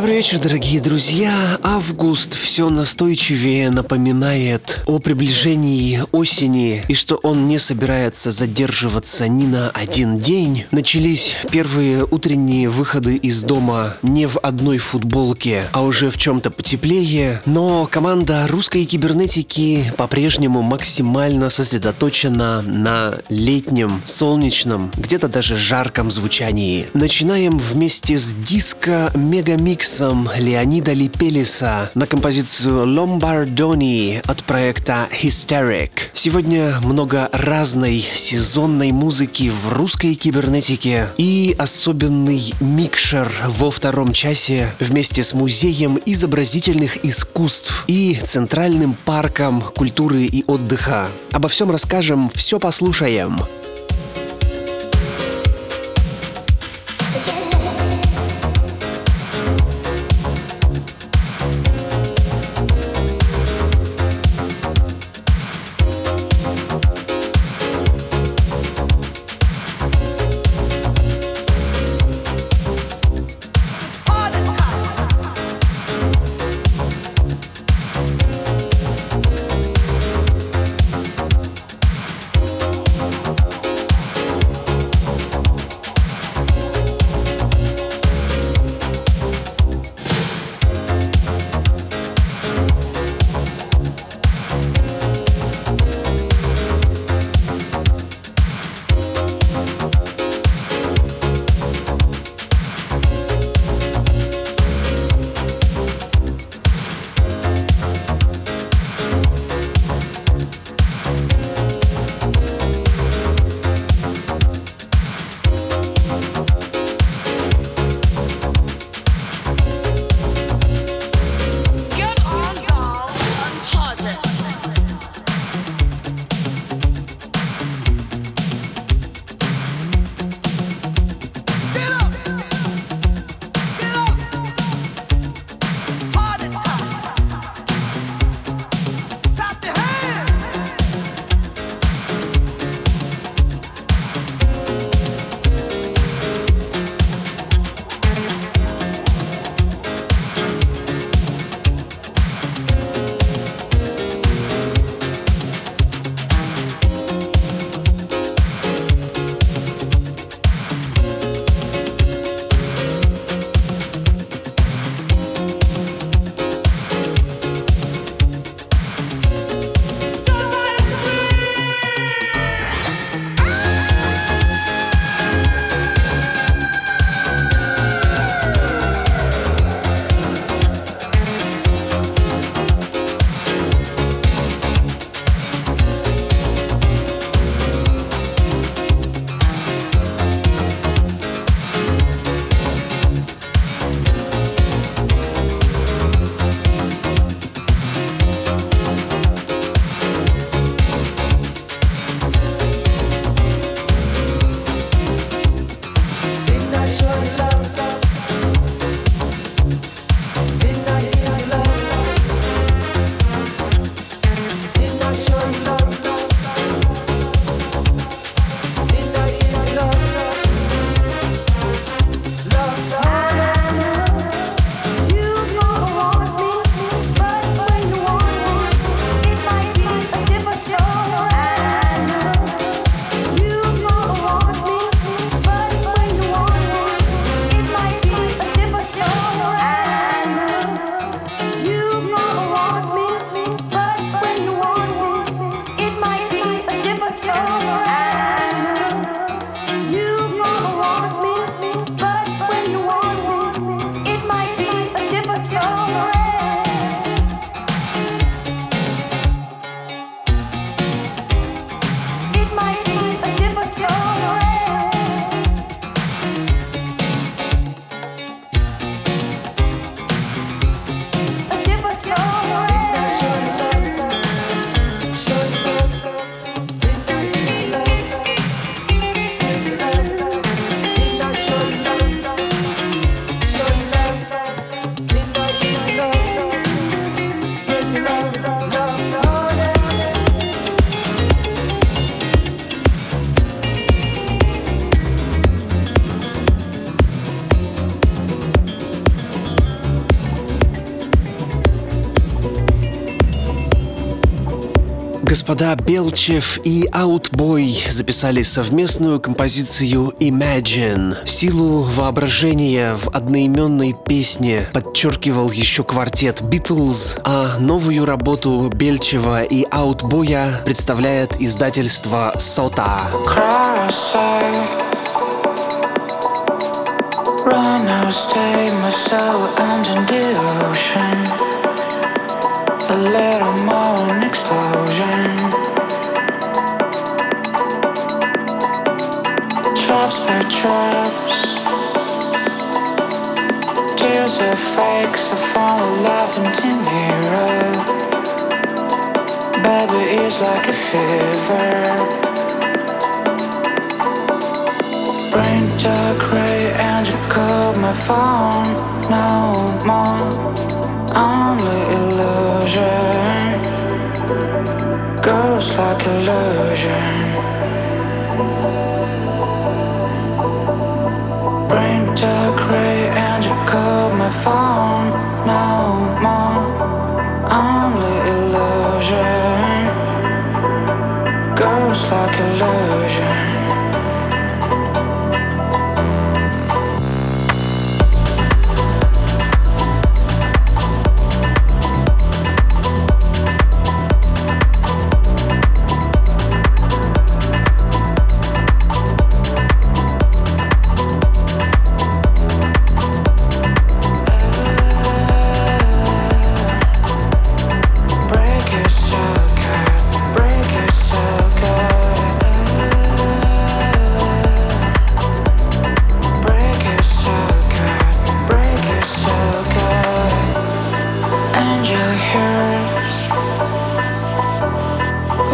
Добрый вечер, дорогие друзья. Август все настойчивее напоминает о приближении осени и что он не собирается задерживаться ни на один день. Начались первые утренние выходы из дома не в одной футболке, а уже в чем-то потеплее. Но команда русской кибернетики по-прежнему максимально сосредоточена на летнем, солнечном, где-то даже жарком звучании. Начинаем вместе с диско Мегамикс ремиксом Леонида Липелиса на композицию Lombardoni от проекта Hysteric. Сегодня много разной сезонной музыки в русской кибернетике и особенный микшер во втором часе вместе с Музеем изобразительных искусств и Центральным парком культуры и отдыха. Обо всем расскажем, все послушаем. Господа Белчев и Аутбой записали совместную композицию Imagine. Силу воображения в одноименной песне подчеркивал еще квартет Beatles, а новую работу Бельчева и Аутбоя представляет издательство Сота. a little more an Traps for traps. Tears are fakes, I fall alive into mirror. Baby, it's like a fever. Brain dark gray and you call my phone no more only illusion Ghost like illusion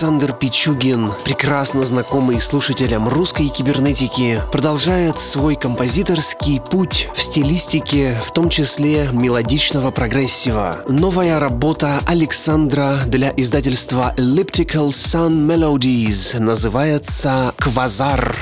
Александр Пичугин, прекрасно знакомый слушателям русской кибернетики, продолжает свой композиторский путь в стилистике, в том числе мелодичного прогрессива. Новая работа Александра для издательства Elliptical Sun Melodies называется «Квазар».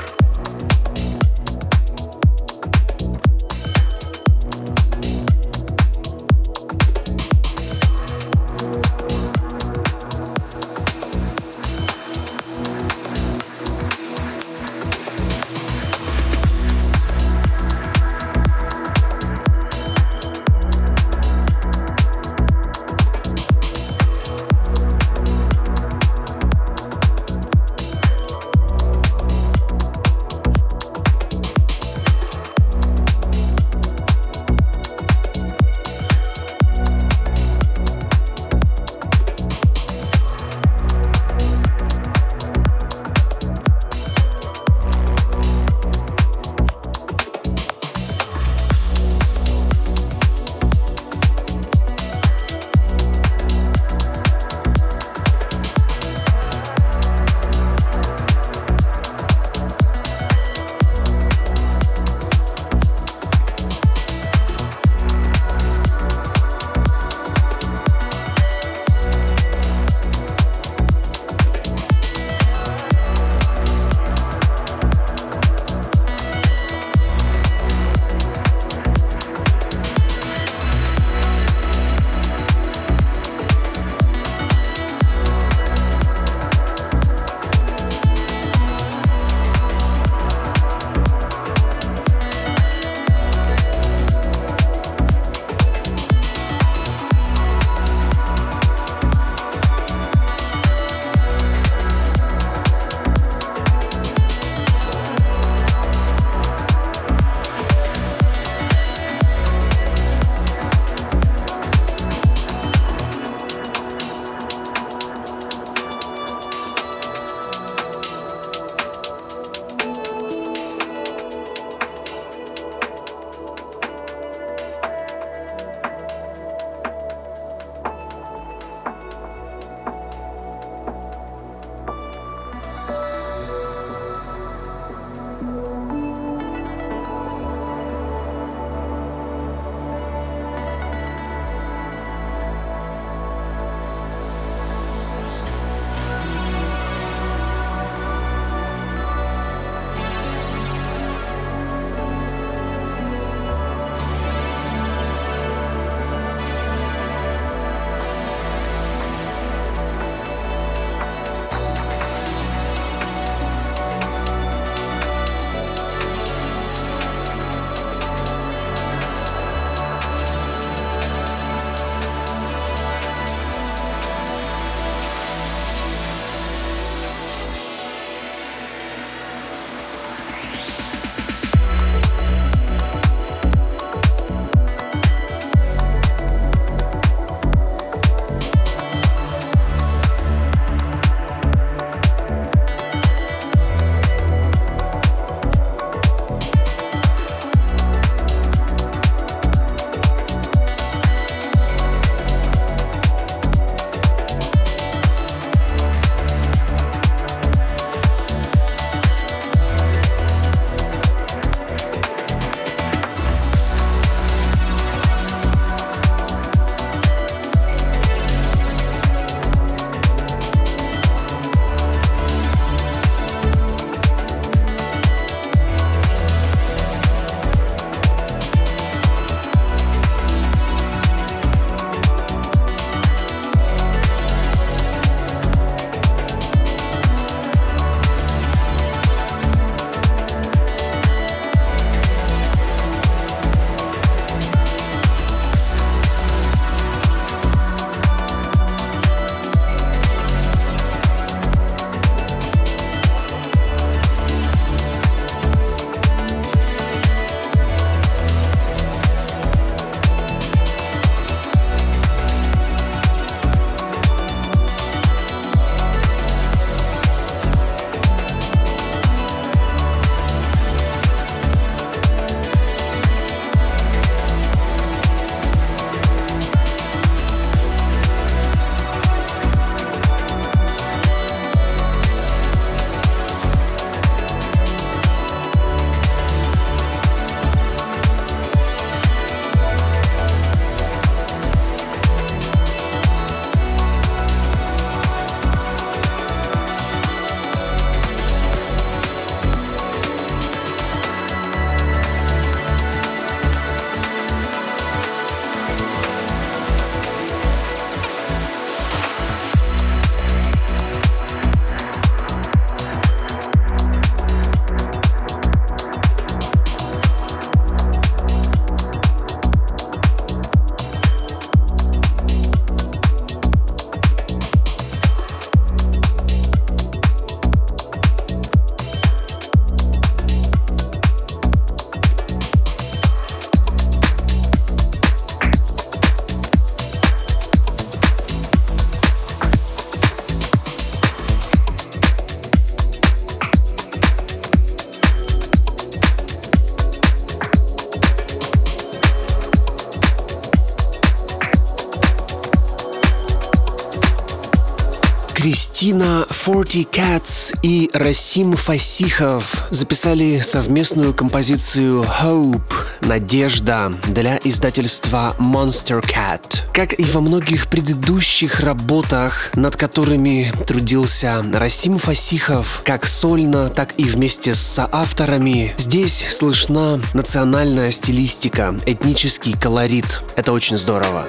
Кристина Forty Cats и Расим Фасихов записали совместную композицию Hope – Надежда для издательства Monster Cat. Как и во многих предыдущих работах, над которыми трудился Расим Фасихов, как сольно, так и вместе с соавторами, здесь слышна национальная стилистика, этнический колорит. Это очень здорово.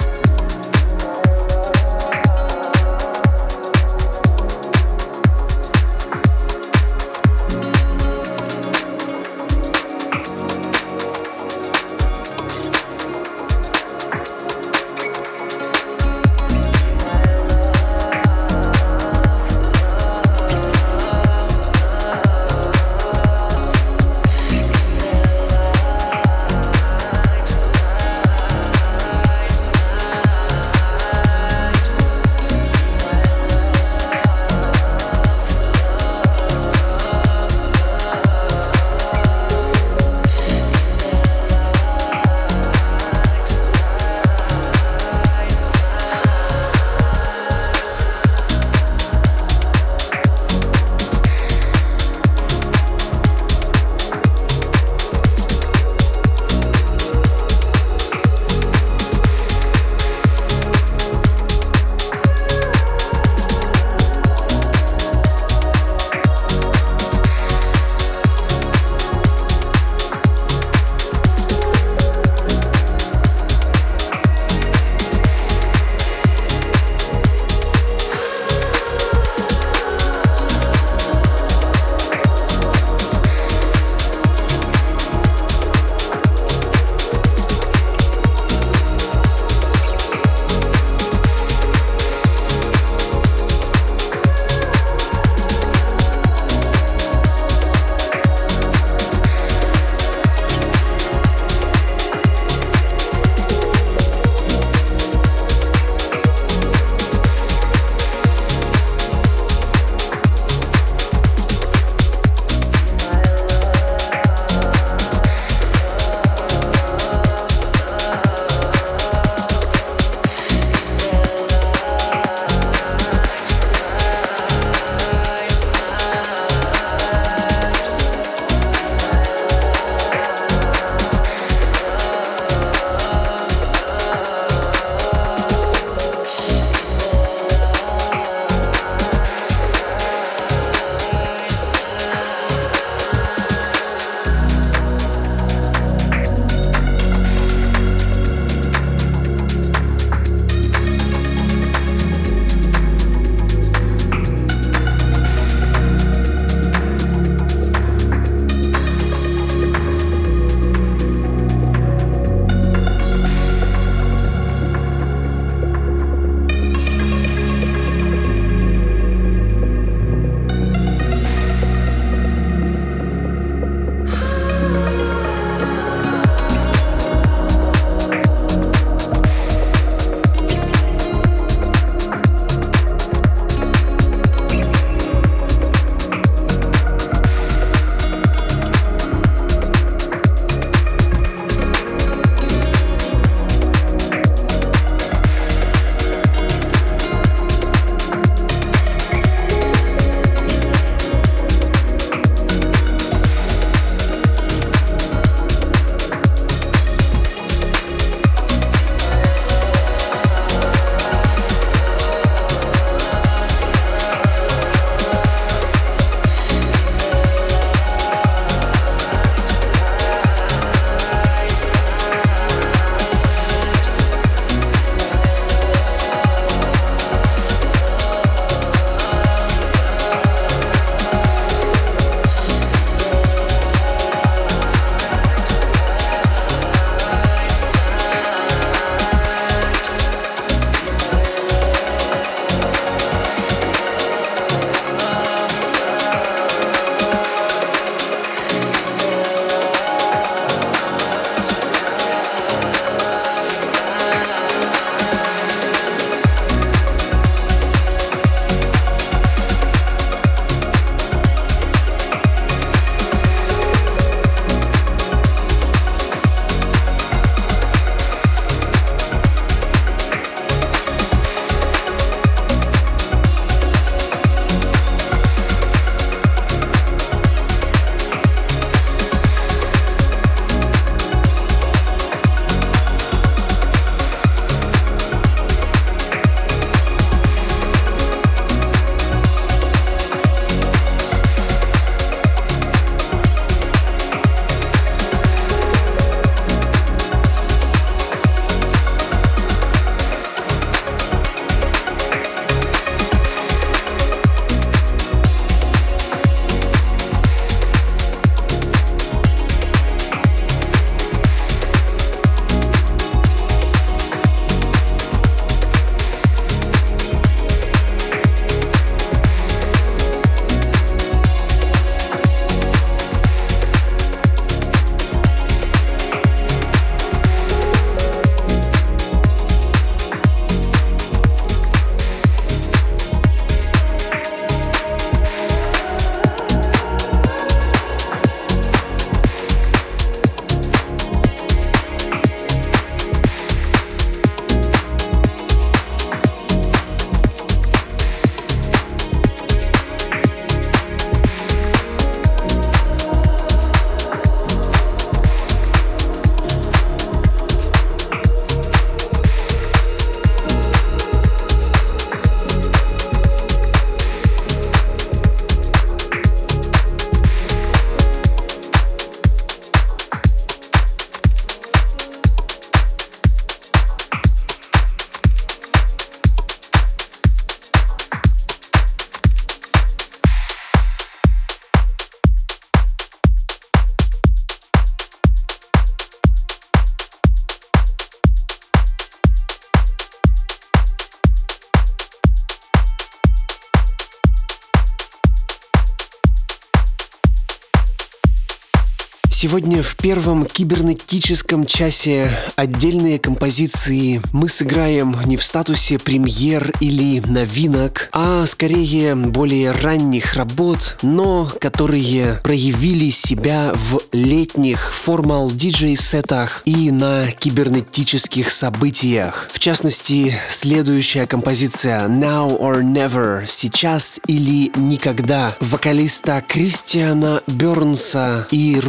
Сегодня в первом кибернетическом часе отдельные композиции мы сыграем не в статусе премьер или новинок, а скорее более ранних работ, но которые проявили себя в летних формал диджей-сетах и на кибернетических событиях. В частности, следующая композиция Now or Never, сейчас или никогда, вокалиста Кристиана Бернса и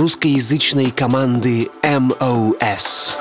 русскоязычной команды MOS.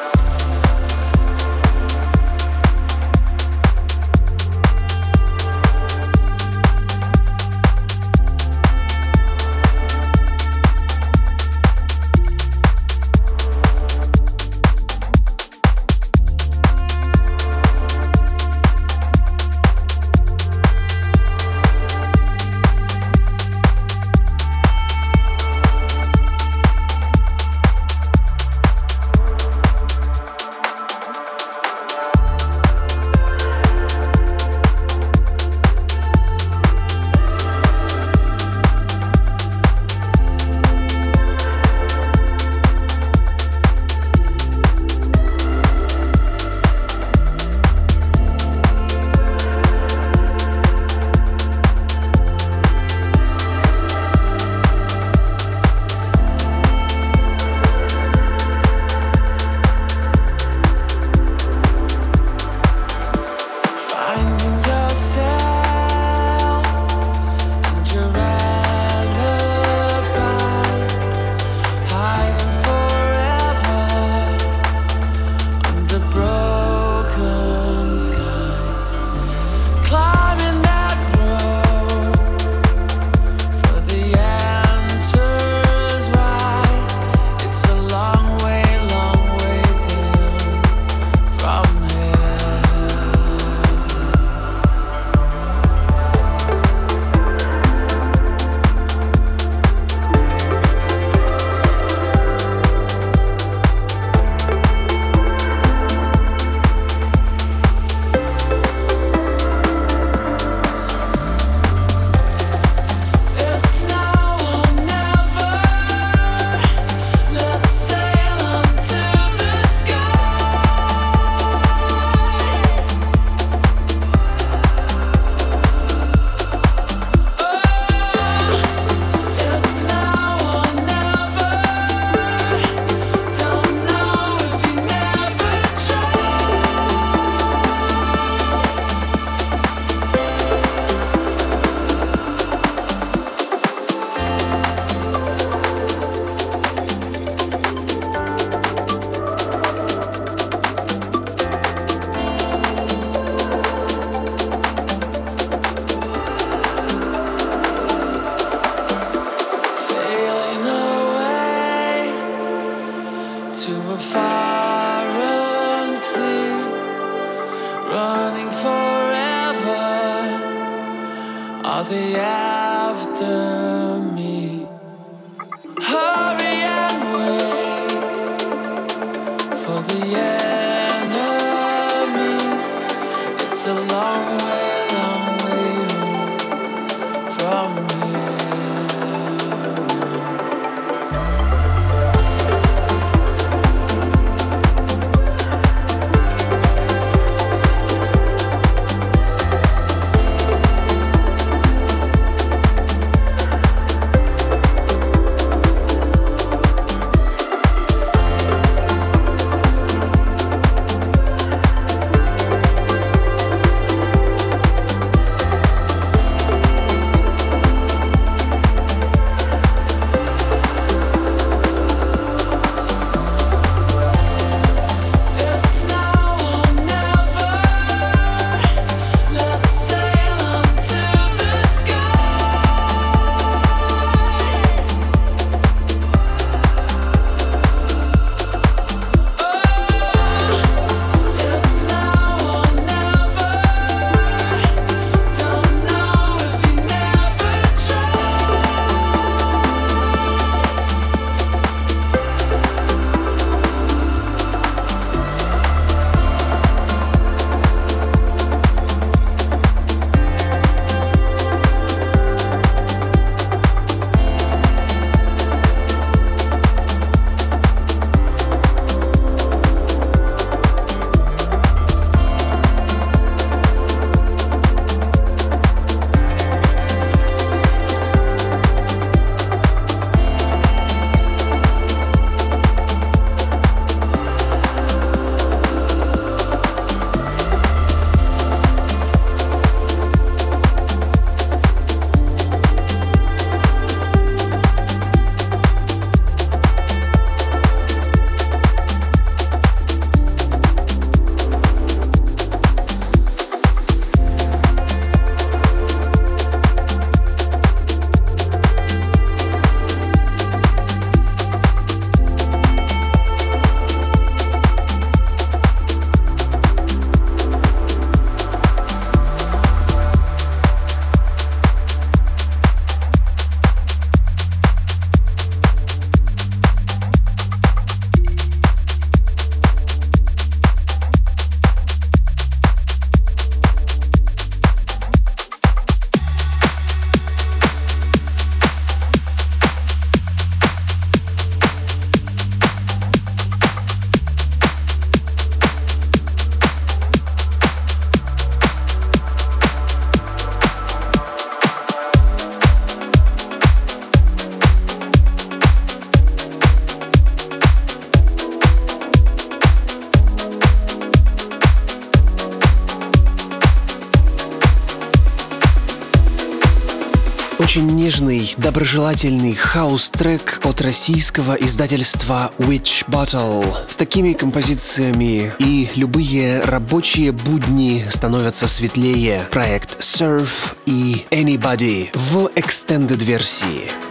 Доброжелательный хаус-трек от российского издательства Witch Bottle. С такими композициями и любые рабочие будни становятся светлее. Проект Surf и Anybody в extended версии.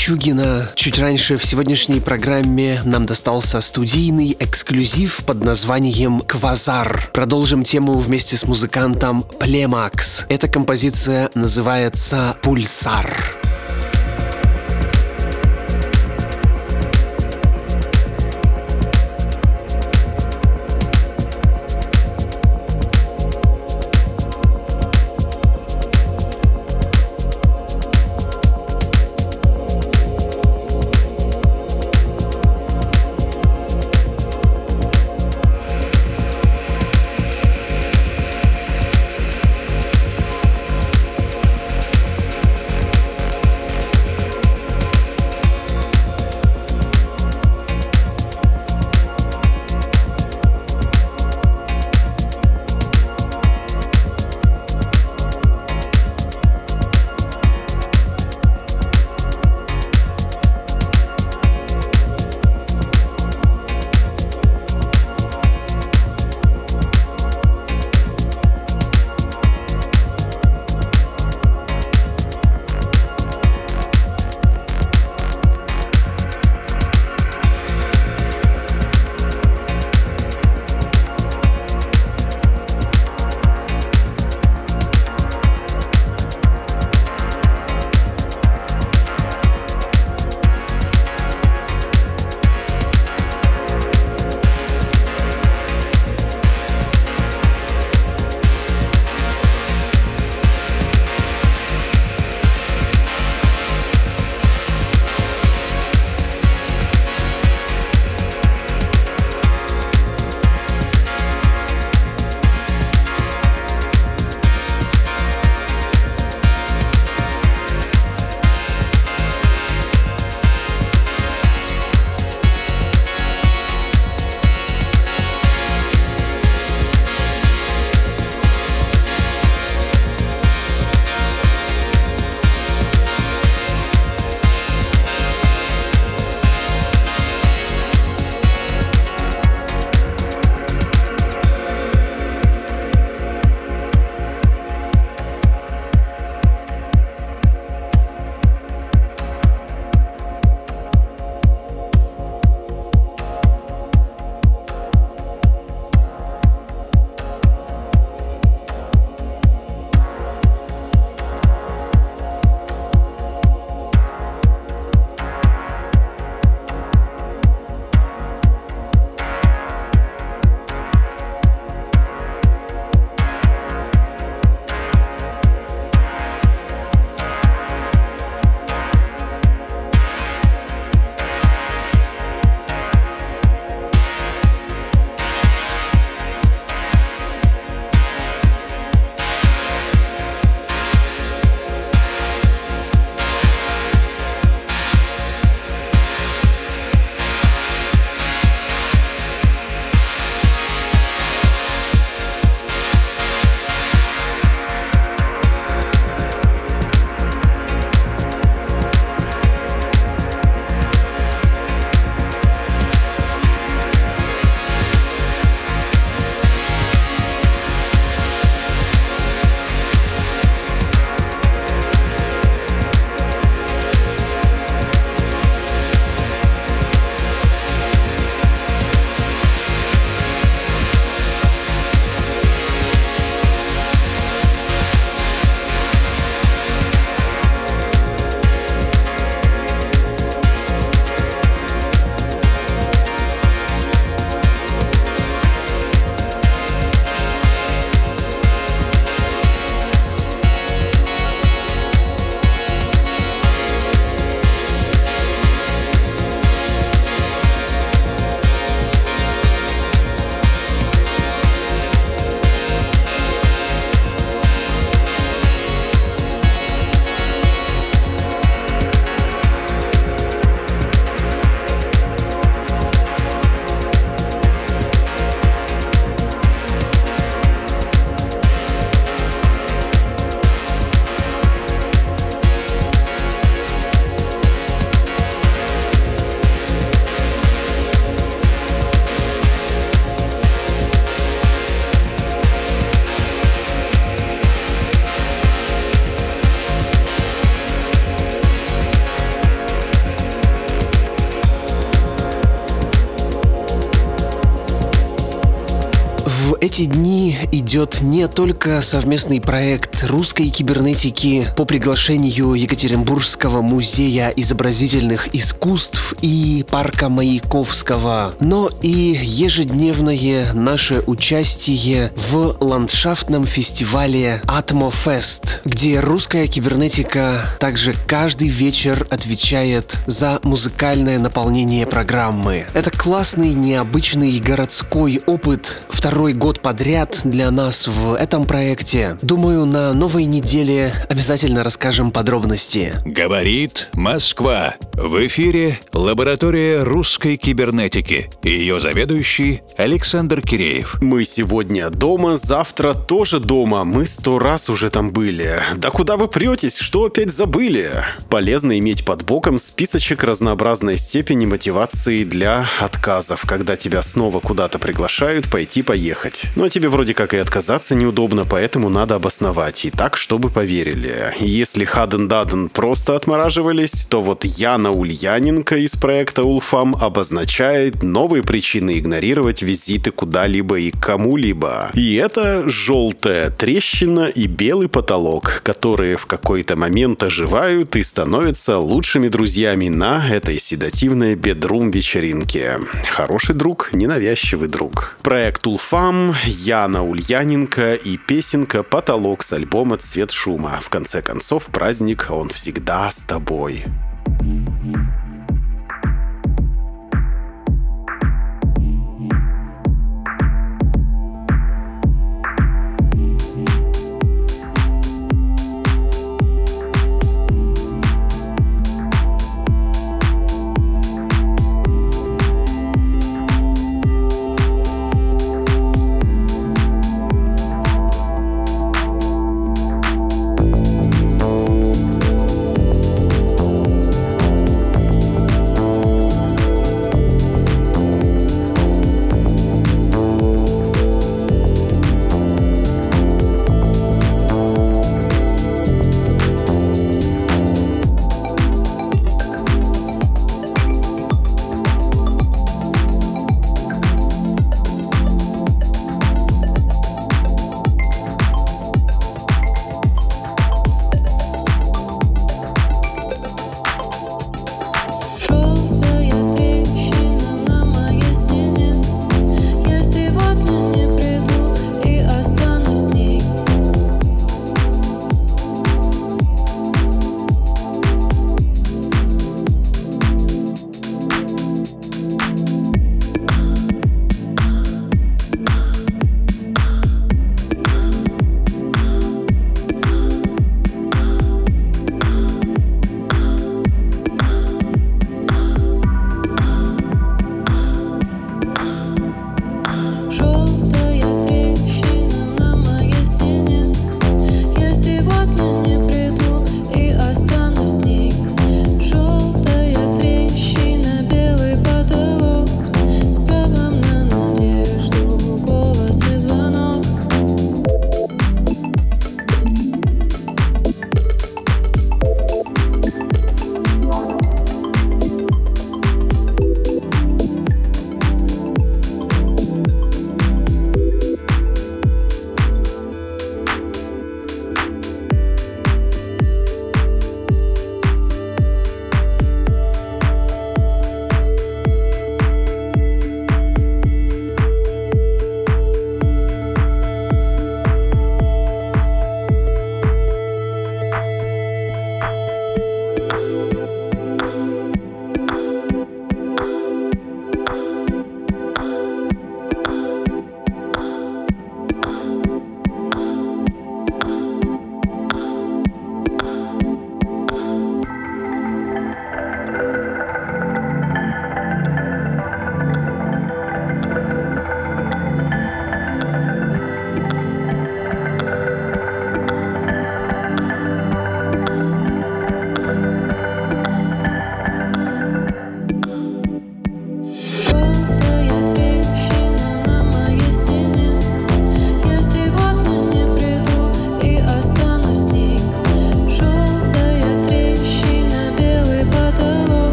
Пичугина. Чуть раньше в сегодняшней программе нам достался студийный эксклюзив под названием «Квазар». Продолжим тему вместе с музыкантом Племакс. Эта композиция называется «Пульсар». Идет не только совместный проект русской кибернетики по приглашению Екатеринбургского музея изобразительных искусств и парка Маяковского, но и ежедневное наше участие в ландшафтном фестивале Атмофест, где русская кибернетика также каждый вечер отвечает за музыкальное наполнение программы. Это классный, необычный городской опыт. Второй год подряд для нас в этом проекте. Думаю, на новой неделе обязательно расскажем подробности. Говорит Москва. В эфире лаборатория русской кибернетики. Ее заведующий Александр Киреев. Мы сегодня дома, завтра тоже дома. Мы сто раз уже там были. Да куда вы претесь? Что опять забыли? Полезно иметь под боком списочек разнообразной степени мотивации для отказов, когда тебя снова куда-то приглашают пойти-поехать. Но тебе вроде как и отказаться неудобно, поэтому надо обосновать. И так, чтобы поверили. Если Хаден-Даден просто отмораживались, то вот Яна Ульяненко из проекта Улфам обозначает новые причины игнорировать визиты куда-либо и кому-либо. И это желтая трещина и белый потолок, которые в какой-то момент оживают и становятся лучшими друзьями на этой седативной бедрум вечеринке. Хороший друг, ненавязчивый друг. Проект Улфам, Яна Ульяненко и песенка «Потолок» с альбома «Цвет шума». В конце концов, праздник «Он всегда с тобой».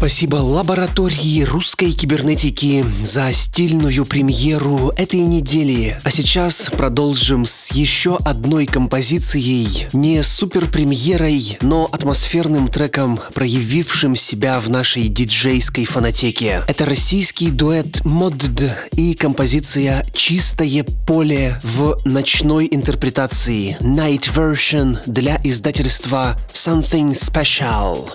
Спасибо лаборатории русской кибернетики за стильную премьеру этой недели. А сейчас продолжим с еще одной композицией, не супер премьерой, но атмосферным треком, проявившим себя в нашей диджейской фонотеке. Это российский дуэт Модд и композиция «Чистое поле» в ночной интерпретации Night Version для издательства Something Special.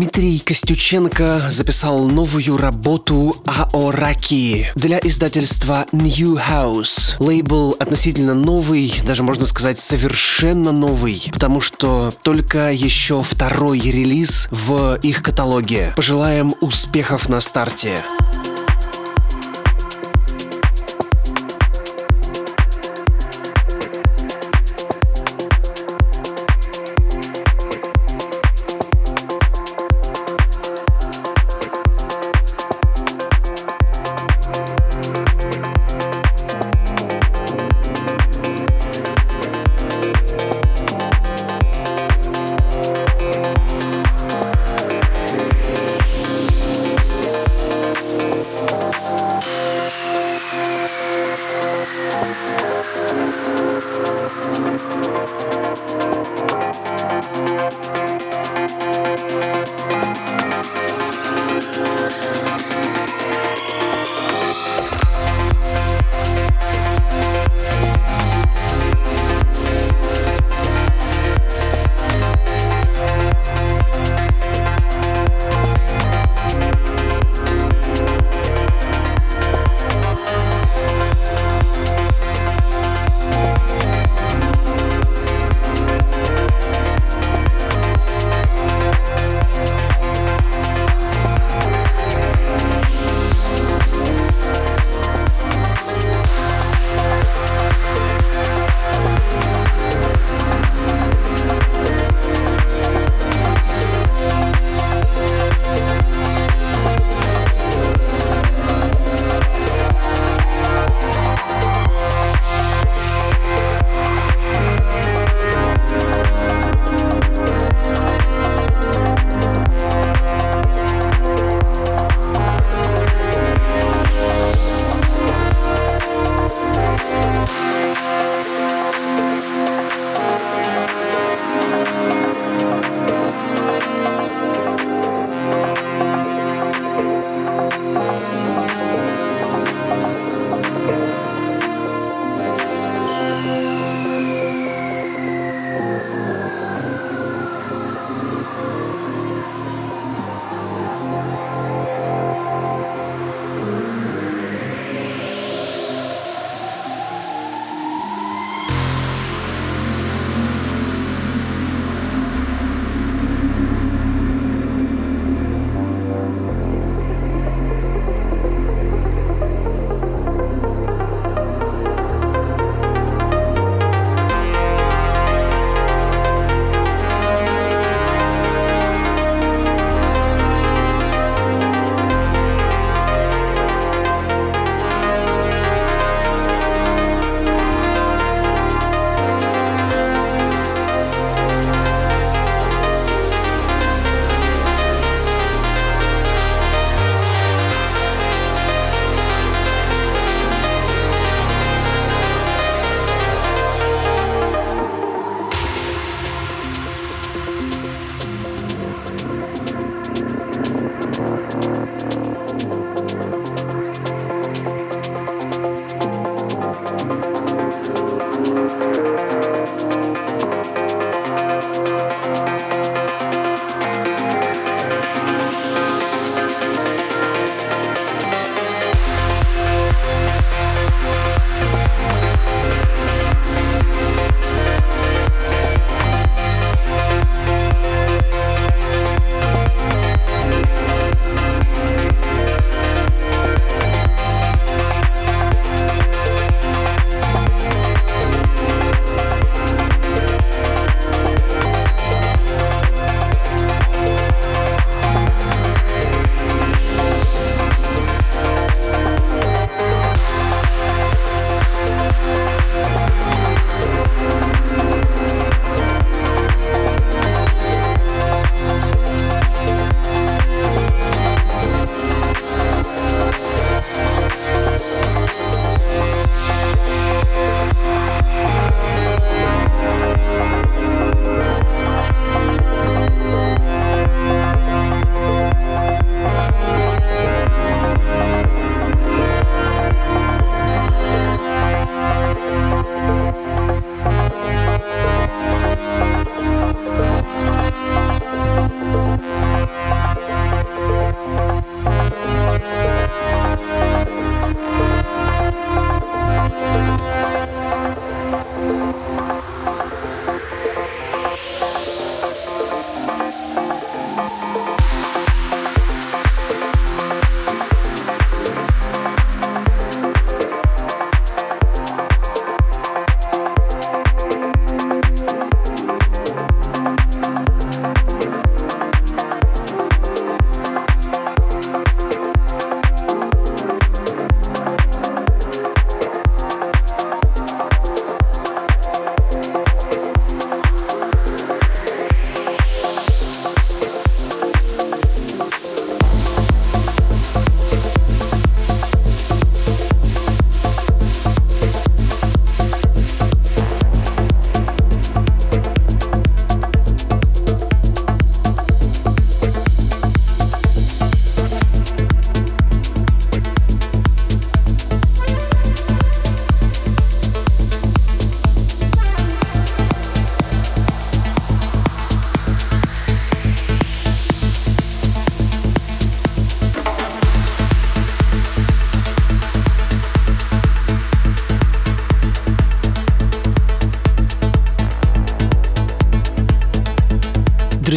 Дмитрий Костюченко записал новую работу Аораки для издательства New House. Лейбл относительно новый, даже можно сказать совершенно новый, потому что только еще второй релиз в их каталоге. Пожелаем успехов на старте.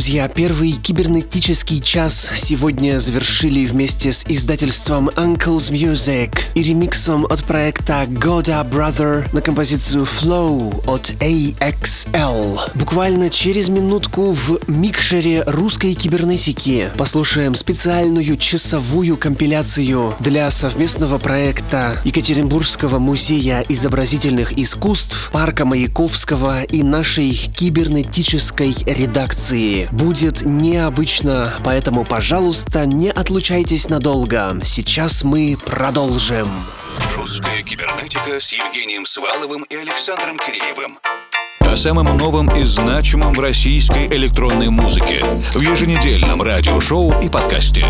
Друзья, первый кибернетический час сегодня завершили вместе с издательством Uncle's Music и ремиксом от проекта Goda Brother на композицию Flow от AXL. Буквально через минутку в микшере русской кибернетики послушаем специальную часовую компиляцию для совместного проекта Екатеринбургского музея изобразительных искусств, парка Маяковского и нашей кибернетической редакции. Будет необычно, поэтому, пожалуйста, не отлучайтесь надолго. Сейчас мы продолжим. Русская кибернетика с Евгением Сваловым и Александром Киреевым. О самом новом и значимом в российской электронной музыке в еженедельном радиошоу и подкасте.